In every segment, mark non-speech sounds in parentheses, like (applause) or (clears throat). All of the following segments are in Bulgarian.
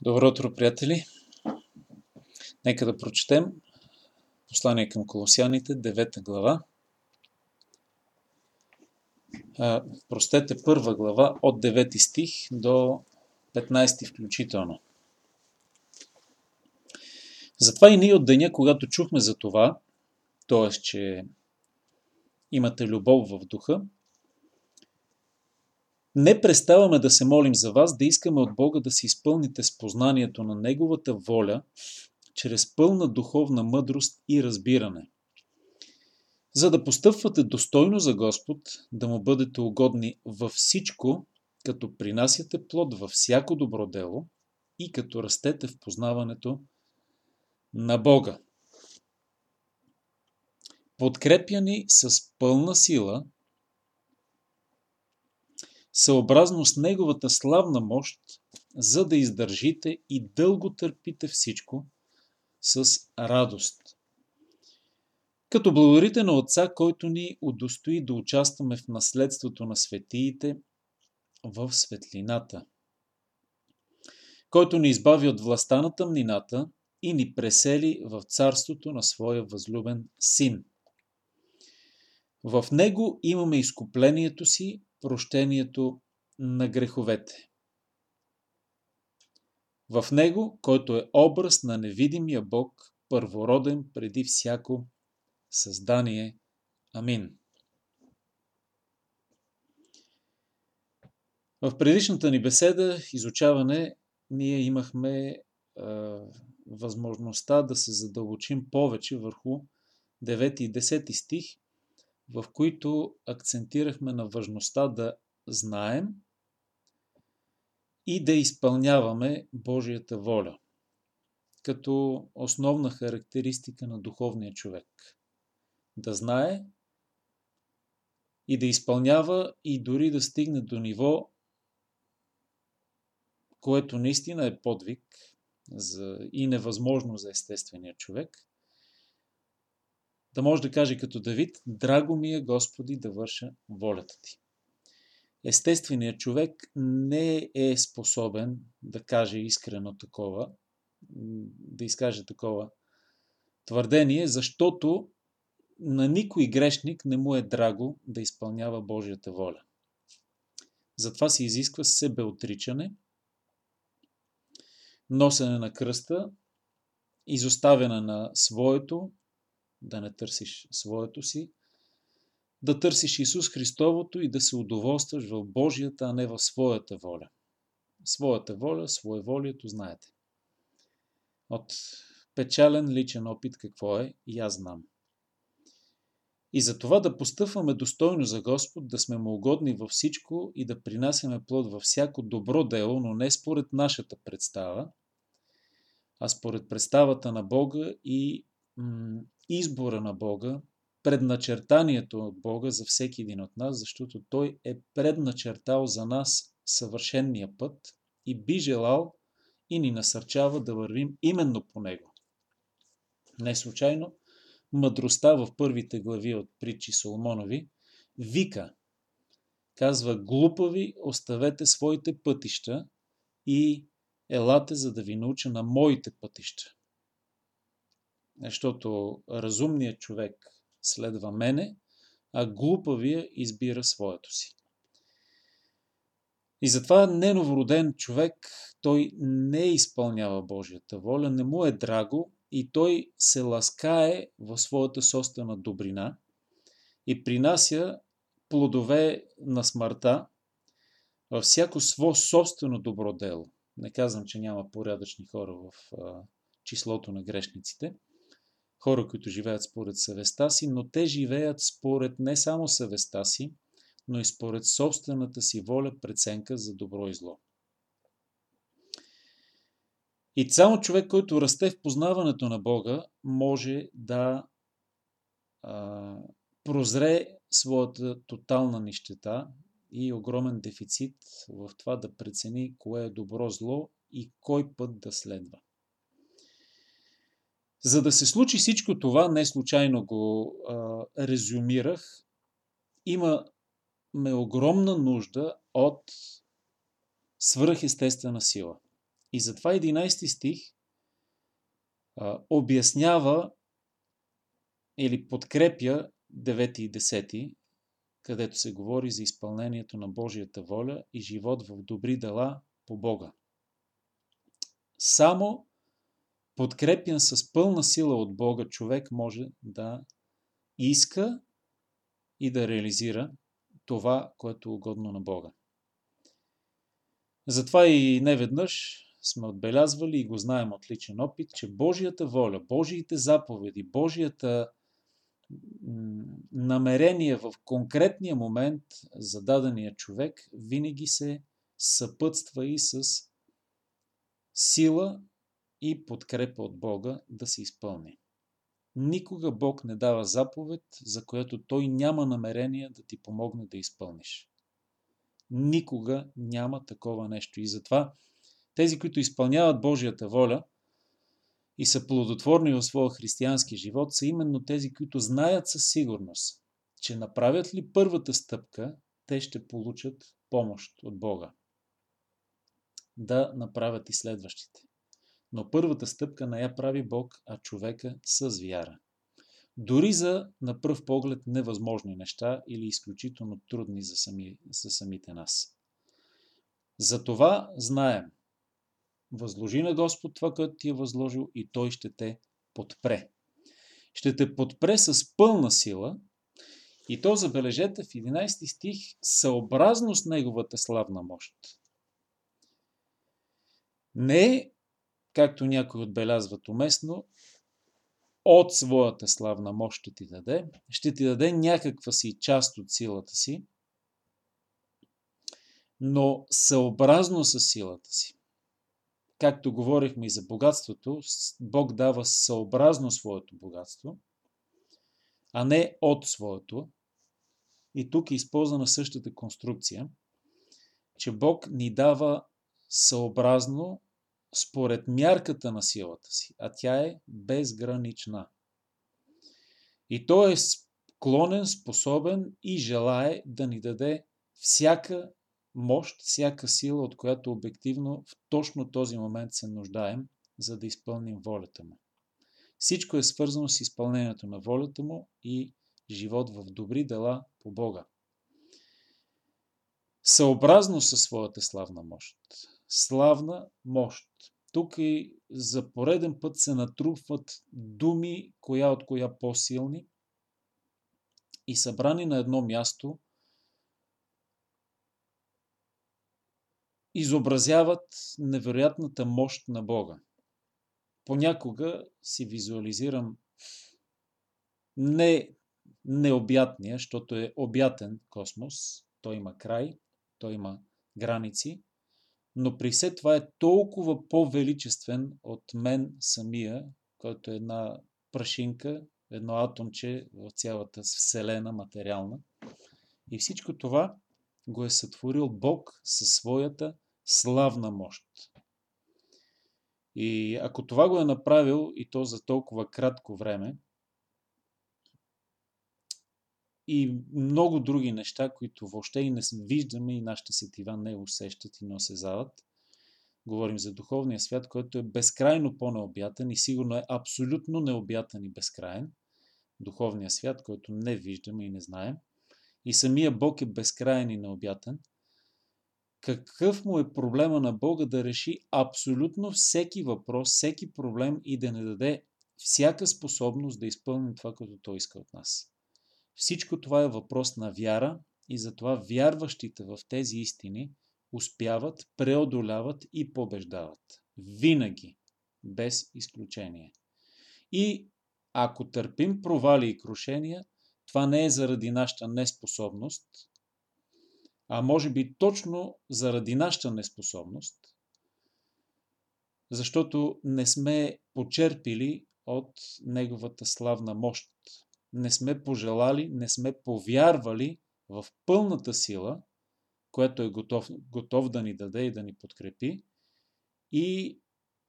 Добро утро, приятели! Нека да прочетем послание към Колосяните, 9 глава. А, простете, първа глава от 9 стих до 15 включително. Затова и ние от деня, когато чухме за това, т.е. че имате любов в духа, не преставаме да се молим за вас, да искаме от Бога да се изпълните с познанието на Неговата воля, чрез пълна духовна мъдрост и разбиране. За да постъпвате достойно за Господ, да му бъдете угодни във всичко, като принасяте плод във всяко добро дело и като растете в познаването на Бога. Подкрепяни с пълна сила – съобразно с Неговата славна мощ, за да издържите и дълго търпите всичко с радост. Като благодарите на Отца, който ни удостои да участваме в наследството на светиите в светлината, който ни избави от властта на тъмнината и ни пресели в царството на своя възлюбен Син. В Него имаме изкуплението си прощението на греховете. В него, който е образ на невидимия Бог, първороден преди всяко създание. Амин. В предишната ни беседа, изучаване, ние имахме е, възможността да се задълбочим повече върху 9 и 10 стих в които акцентирахме на важността да знаем и да изпълняваме Божията воля, като основна характеристика на духовния човек. Да знае и да изпълнява и дори да стигне до ниво, което наистина е подвиг и невъзможно за естествения човек – да може да каже като Давид, драго ми е Господи да върша волята ти. Естественият човек не е способен да каже искрено такова, да изкаже такова твърдение, защото на никой грешник не му е драго да изпълнява Божията воля. Затова се изисква себеотричане, носене на кръста, изоставяне на своето да не търсиш своето си, да търсиш Исус Христовото и да се удоволстваш в Божията, а не в своята воля. Своята воля, своеволието, знаете. От печален личен опит какво е, и аз знам. И за това да постъпваме достойно за Господ, да сме му угодни във всичко и да принасяме плод във всяко добро дело, но не според нашата представа, а според представата на Бога и избора на Бога, предначертанието от Бога за всеки един от нас, защото Той е предначертал за нас съвършенния път и би желал и ни насърчава да вървим именно по него. Не случайно, мъдростта в първите глави от притчи Соломонови вика, казва, глупави, оставете своите пътища и елате, за да ви науча на моите пътища. Защото разумният човек следва мене, а глупавия избира своето си. И затова неновороден човек, той не изпълнява Божията воля, не му е драго и той се ласкае в своята собствена добрина и принася плодове на смъртта във всяко сво собствено добро дело. Не казвам, че няма порядъчни хора в числото на грешниците – хора, които живеят според съвестта си, но те живеят според не само съвестта си, но и според собствената си воля преценка за добро и зло. И само човек, който расте в познаването на Бога, може да а, прозре своята тотална нищета и огромен дефицит в това да прецени кое е добро зло и кой път да следва. За да се случи всичко това, не случайно го а, резюмирах, имаме огромна нужда от свръхестествена сила. И затова 11 стих а, обяснява или подкрепя 9 и 10, където се говори за изпълнението на Божията воля и живот в добри дела по Бога. Само подкрепен с пълна сила от Бога човек може да иска и да реализира това, което е угодно на Бога. Затова и неведнъж сме отбелязвали и го знаем от личен опит, че Божията воля, Божиите заповеди, Божията намерение в конкретния момент за дадения човек винаги се съпътства и с сила и подкрепа от Бога да се изпълни. Никога Бог не дава заповед, за която Той няма намерение да ти помогне да изпълниш. Никога няма такова нещо. И затова тези, които изпълняват Божията воля и са плодотворни в своя християнски живот, са именно тези, които знаят със сигурност, че направят ли първата стъпка, те ще получат помощ от Бога. Да направят и следващите. Но първата стъпка не я прави Бог, а човека с вяра. Дори за, на пръв поглед, невъзможни неща или изключително трудни за, сами, за самите нас. Затова знаем, възложи на Господ това, което ти е възложил и Той ще те подпре. Ще те подпре с пълна сила и то забележете в 11 стих съобразно с Неговата славна мощ. Не както някой отбелязват уместно, от своята славна мощ ще ти даде, ще ти даде някаква си част от силата си, но съобразно с силата си. Както говорихме и за богатството, Бог дава съобразно своето богатство, а не от своето. И тук е използвана същата конструкция, че Бог ни дава съобразно според мярката на силата си, а тя е безгранична. И той е склонен, способен и желае да ни даде всяка мощ, всяка сила, от която обективно в точно този момент се нуждаем, за да изпълним волята му. Всичко е свързано с изпълнението на волята му и живот в добри дела по Бога. Съобразно със своята славна мощ славна мощ. Тук и за пореден път се натрупват думи, коя от коя по-силни и събрани на едно място, изобразяват невероятната мощ на Бога. Понякога си визуализирам не необятния, защото е обятен космос. Той има край, той има граници, но при все това е толкова по-величествен от мен самия, който е една прашинка, едно атомче в цялата Вселена материална. И всичко това го е сътворил Бог със своята славна мощ. И ако това го е направил и то за толкова кратко време, и много други неща, които въобще и не виждаме и нашите сетива не усещат и не осезават. Говорим за духовния свят, който е безкрайно по-необятен и сигурно е абсолютно необятен и безкрайен. Духовния свят, който не виждаме и не знаем. И самия Бог е безкрайен и необятен. Какъв му е проблема на Бога да реши абсолютно всеки въпрос, всеки проблем и да не даде всяка способност да изпълним това, което Той иска от нас? Всичко това е въпрос на вяра и затова вярващите в тези истини успяват, преодоляват и побеждават. Винаги, без изключение. И ако търпим провали и крушения, това не е заради нашата неспособност, а може би точно заради нашата неспособност, защото не сме почерпили от Неговата славна мощ, не сме пожелали, не сме повярвали в пълната сила, която е готов, готов да ни даде и да ни подкрепи, и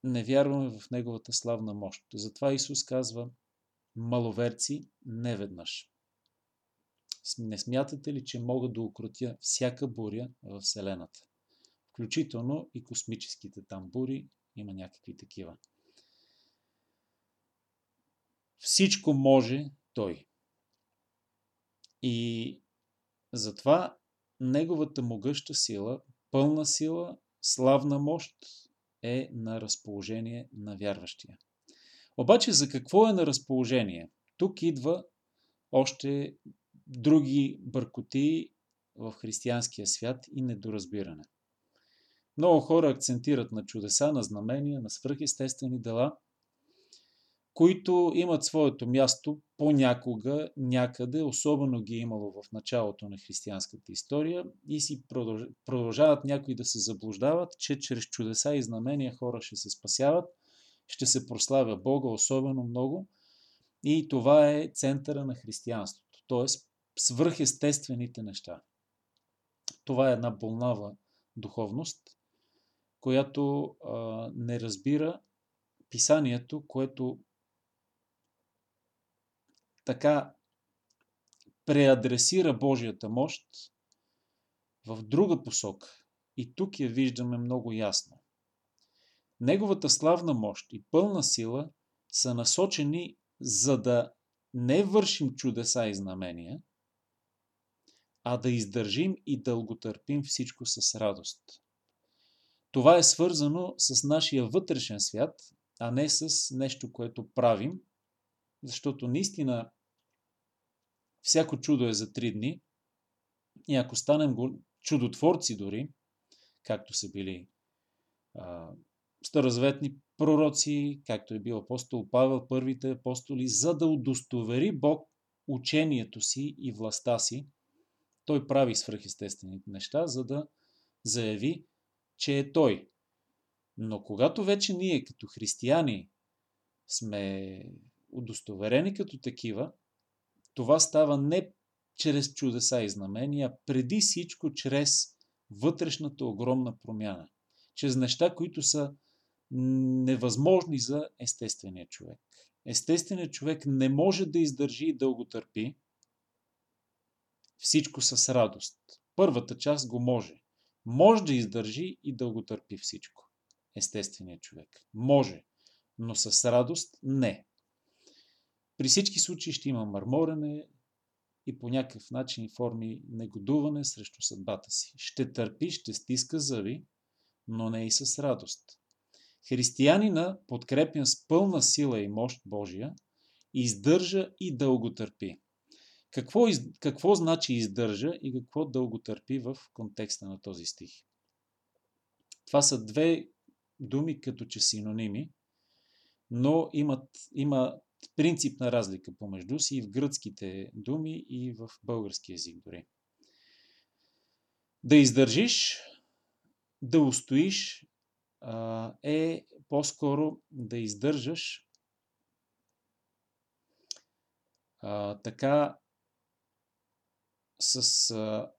не вярваме в Неговата славна мощ. Затова Исус казва, маловерци неведнъж. Не смятате ли, че мога да укротя всяка буря в Вселената? Включително и космическите тамбури, има някакви такива. Всичко може той. И затова неговата могъща сила, пълна сила, славна мощ е на разположение на вярващия. Обаче за какво е на разположение? Тук идва още други бъркоти в християнския свят и недоразбиране. Много хора акцентират на чудеса, на знамения, на свръхестествени дела, които имат своето място понякога, някъде, особено ги е имало в началото на християнската история и си продължават някои да се заблуждават, че чрез чудеса и знамения хора ще се спасяват, ще се прославя Бога особено много и това е центъра на християнството, т.е. свръхестествените неща. Това е една болнава духовност, която а, не разбира писанието, което така преадресира Божията мощ в друга посока. И тук я виждаме много ясно. Неговата славна мощ и пълна сила са насочени за да не вършим чудеса и знамения, а да издържим и дълготърпим всичко с радост. Това е свързано с нашия вътрешен свят, а не с нещо, което правим, защото наистина всяко чудо е за три дни и ако станем чудотворци дори, както са били а, старозаветни пророци, както е бил апостол Павел, първите апостоли, за да удостовери Бог учението си и властта си, той прави свръхестествените неща, за да заяви, че е Той. Но когато вече ние като християни сме удостоверени като такива, това става не чрез чудеса и знамения, преди всичко чрез вътрешната огромна промяна. Чрез неща, които са невъзможни за естествения човек. Естественият човек не може да издържи и дълго търпи всичко с радост. Първата част го може. Може да издържи и дълго търпи всичко. Естественият човек. Може, но с радост не. При всички случаи ще има мърморене и по някакъв начин форми негодуване срещу съдбата си. Ще търпи, ще стиска зъби, но не и с радост. Християнина, подкрепен с пълна сила и мощ Божия, издържа и дълго търпи. Какво, из... какво значи издържа и какво дълго търпи в контекста на този стих? Това са две думи като че синоними, но имат, има принципна разлика помежду си в гръцките думи, и в български язик дори. Да издържиш, да устоиш е по-скоро да издържаш а, така с а,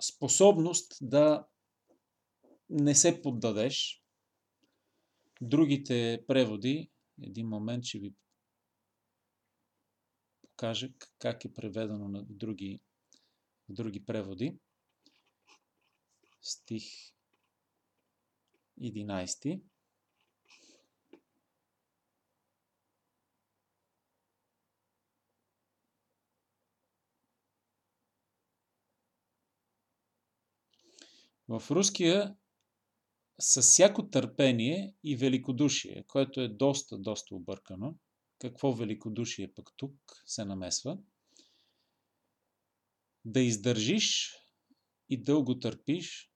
способност да не се поддадеш. Другите преводи, един момент ще ви покажа как е преведено на други, в други преводи. Стих 11. В руския с всяко търпение и великодушие, което е доста, доста объркано. Какво великодушие пък тук се намесва? Да издържиш и дълго търпиш,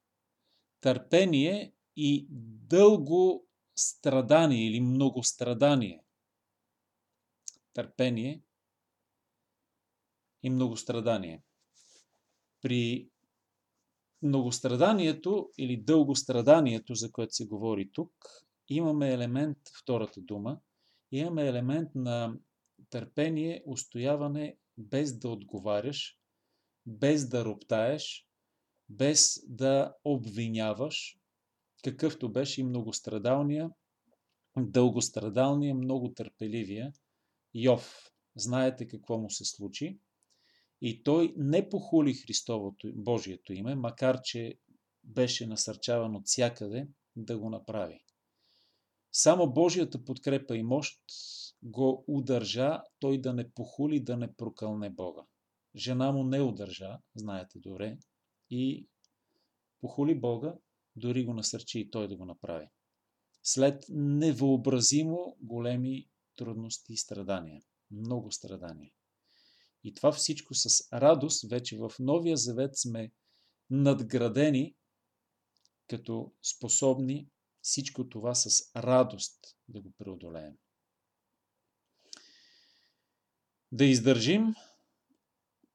търпение и дълго страдание или многострадание. Търпение и многострадание. При многостраданието или дългостраданието, за което се говори тук, имаме елемент, втората дума, имаме елемент на търпение, устояване без да отговаряш, без да роптаеш, без да обвиняваш, какъвто беше и многострадалния, дългострадалния, много търпеливия Йов. Знаете какво му се случи. И той не похули Христовото, Божието име, макар че беше насърчаван от всякъде да го направи. Само Божията подкрепа и мощ го удържа той да не похули, да не прокълне Бога. Жена му не удържа, знаете добре, и похули Бога, дори го насърчи и той да го направи. След невъобразимо големи трудности и страдания. Много страдания. И това всичко с радост, вече в Новия Завет сме надградени като способни всичко това с радост да го преодолеем. Да издържим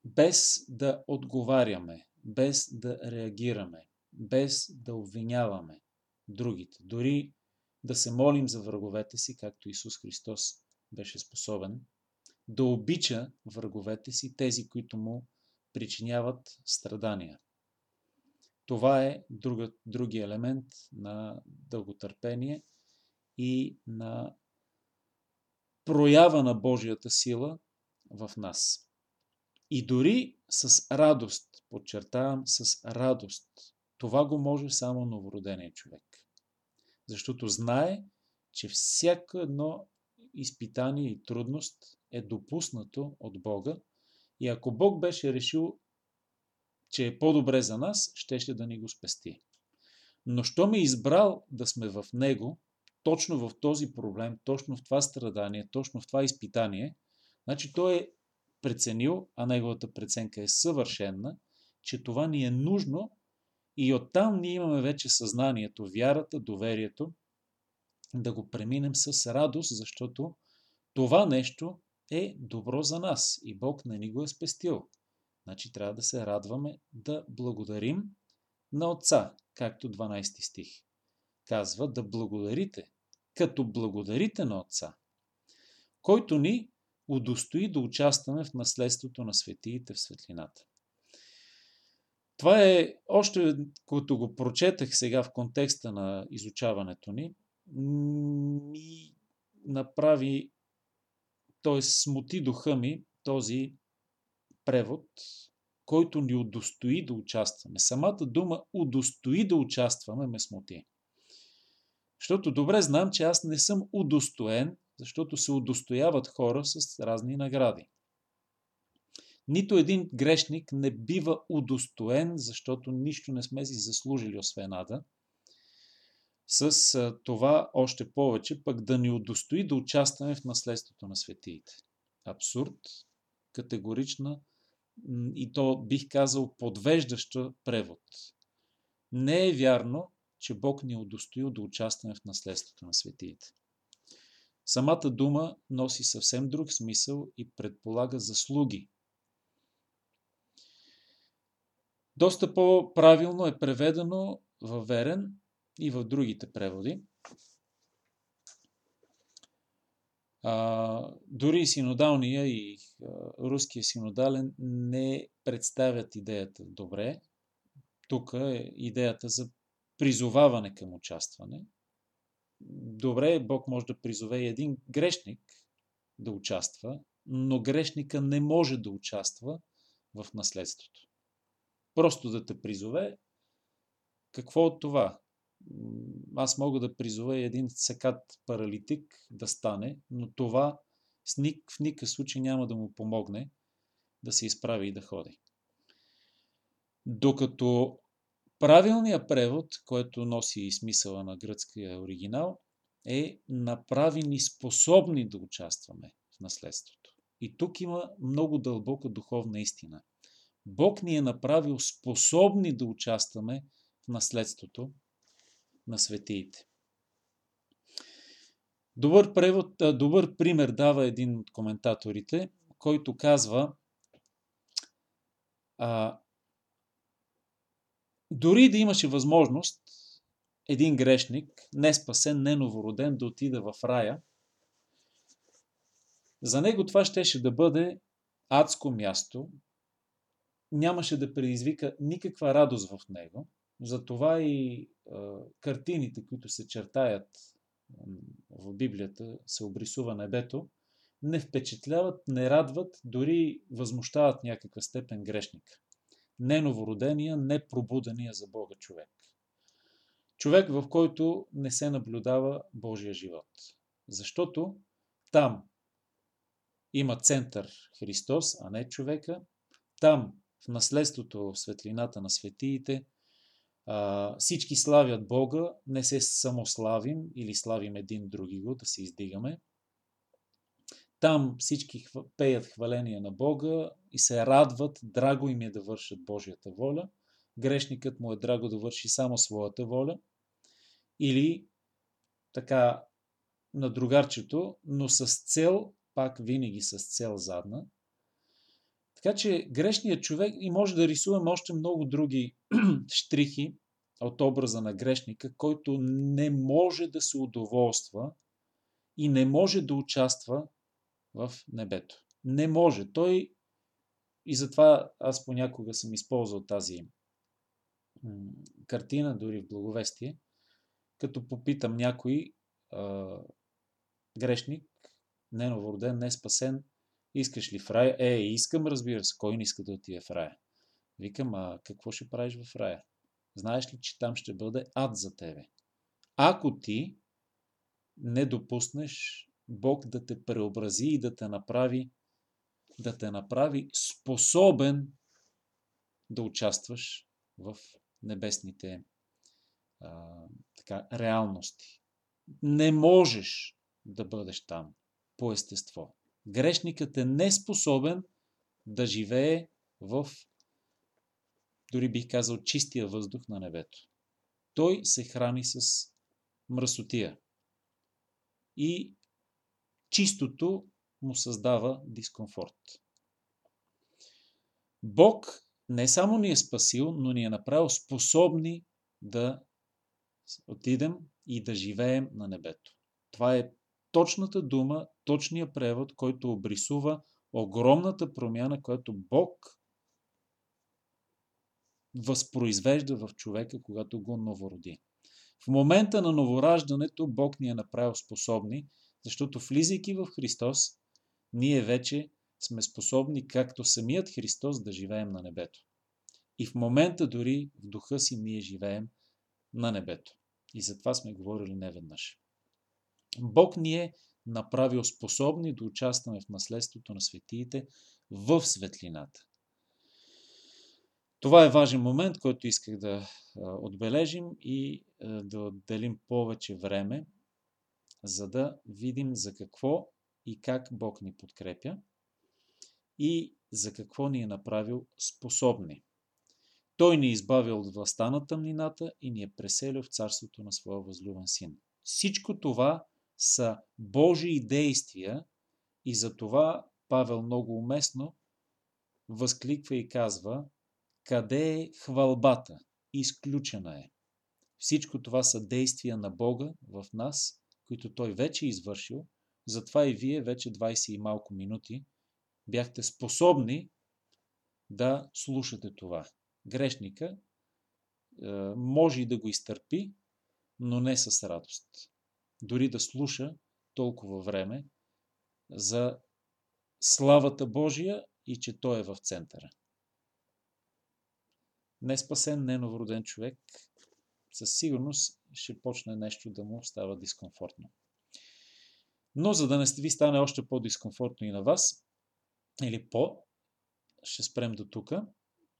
без да отговаряме, без да реагираме, без да обвиняваме другите. Дори да се молим за враговете си, както Исус Христос беше способен, да обича враговете си, тези, които му причиняват страдания. Това е друга, други елемент на дълготърпение и на проява на Божията сила в нас. И дори с радост, подчертавам, с радост, това го може само новородения човек. Защото знае, че всяко едно изпитание и трудност е допуснато от Бога и ако Бог беше решил че е по-добре за нас, щеше да ни го спести. Но що ме избрал да сме в Него, точно в този проблем, точно в това страдание, точно в това изпитание, значи Той е преценил, а Неговата преценка е съвършенна, че това ни е нужно и оттам ние имаме вече съзнанието, вярата, доверието да го преминем с радост, защото това нещо е добро за нас и Бог не ни го е спестил. Значи трябва да се радваме, да благодарим на Отца, както 12 стих. Казва да благодарите, като благодарите на Отца, който ни удостои да участваме в наследството на светиите в светлината. Това е, още като го прочетах сега в контекста на изучаването ни, ми направи, т.е. смути духа ми този превод, който ни удостои да участваме. Самата дума удостои да участваме ме смути. Защото добре знам, че аз не съм удостоен, защото се удостояват хора с разни награди. Нито един грешник не бива удостоен, защото нищо не сме си заслужили освен ада. С това още повече пък да ни удостои да участваме в наследството на светиите. Абсурд, категорична и то бих казал подвеждаща превод. Не е вярно, че Бог ни е удостоил да участваме в наследството на светиите. Самата дума носи съвсем друг смисъл и предполага заслуги. Доста по-правилно е преведено във Верен и в другите преводи. А, дори синодалния и а, руския синодален не представят идеята добре. Тук е идеята за призоваване към участване. Добре, Бог може да призове и един грешник да участва, но грешника не може да участва в наследството. Просто да те призове, какво от това? Аз мога да призова един секат паралитик да стане, но това в никакъв случай няма да му помогне да се изправи и да ходи. Докато правилният превод, който носи и смисъла на гръцкия оригинал, е направи ни способни да участваме в наследството. И тук има много дълбока духовна истина. Бог ни е направил способни да участваме в наследството на светиите. Добър, превод, добър пример дава един от коментаторите, който казва а, дори да имаше възможност един грешник, не спасен, не новороден, да отида в рая, за него това щеше да бъде адско място, нямаше да предизвика никаква радост в него – затова и а, картините, които се чертаят в Библията, се обрисува небето, не впечатляват, не радват, дори възмущават някаква степен грешника. Не новородения, не пробудения за Бога човек. Човек, в който не се наблюдава Божия живот. Защото там има център Христос, а не човека. Там, в наследството, светлината на светиите, всички славят Бога, не се самославим или славим един други да се издигаме. Там всички пеят хваление на Бога и се радват, драго им е да вършат Божията воля. Грешникът му е драго да върши само своята воля. Или така на другарчето, но с цел, пак винаги с цел задна. Така че грешният човек и може да рисуваме още много други (clears throat) штрихи от образа на грешника, който не може да се удоволства и не може да участва в небето. Не може. Той и затова аз понякога съм използвал тази картина, дори в благовестие, като попитам някой а, грешник, не новороден, не спасен, искаш ли в рая? Е, искам, разбира се. Кой не иска да отиде в рая? Викам, а какво ще правиш в рая? Знаеш ли, че там ще бъде ад за тебе? Ако ти не допуснеш Бог да те преобрази и да те направи, да те направи способен да участваш в небесните а, така, реалности. Не можеш да бъдеш там по естество. Грешникът е неспособен да живее в, дори бих казал, чистия въздух на небето. Той се храни с мръсотия. И чистото му създава дискомфорт. Бог не само ни е спасил, но ни е направил способни да отидем и да живеем на небето. Това е точната дума, точния превод, който обрисува огромната промяна, която Бог възпроизвежда в човека, когато го новороди. В момента на новораждането Бог ни е направил способни защото влизайки в Христос, ние вече сме способни, както самият Христос, да живеем на небето. И в момента дори в духа си ние живеем на небето. И за това сме говорили неведнъж. Бог ни е направил способни да участваме в наследството на светиите в светлината. Това е важен момент, който исках да отбележим и да отделим повече време за да видим за какво и как Бог ни подкрепя и за какво ни е направил способни. Той ни е избавил от властта на тъмнината и ни е преселил в царството на своя възлюбен син. Всичко това са Божии действия и за това Павел много уместно възкликва и казва къде е хвалбата? Изключена е. Всичко това са действия на Бога в нас които той вече е извършил, затова и вие вече 20 и малко минути бяхте способни да слушате това. Грешника е, може и да го изтърпи, но не с радост. Дори да слуша толкова време за славата Божия и че Той е в центъра. Не спасен, не човек със сигурност ще почне нещо да му става дискомфортно. Но за да не ви стане още по-дискомфортно и на вас, или по, ще спрем до тук,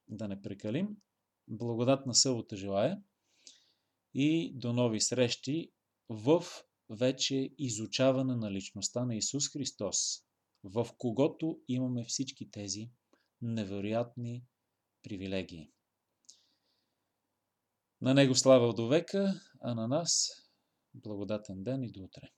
да не прекалим. Благодатна събота желая и до нови срещи в вече изучаване на личността на Исус Христос, в когото имаме всички тези невероятни привилегии. На него слава до века, а на нас благодатен ден и до утре.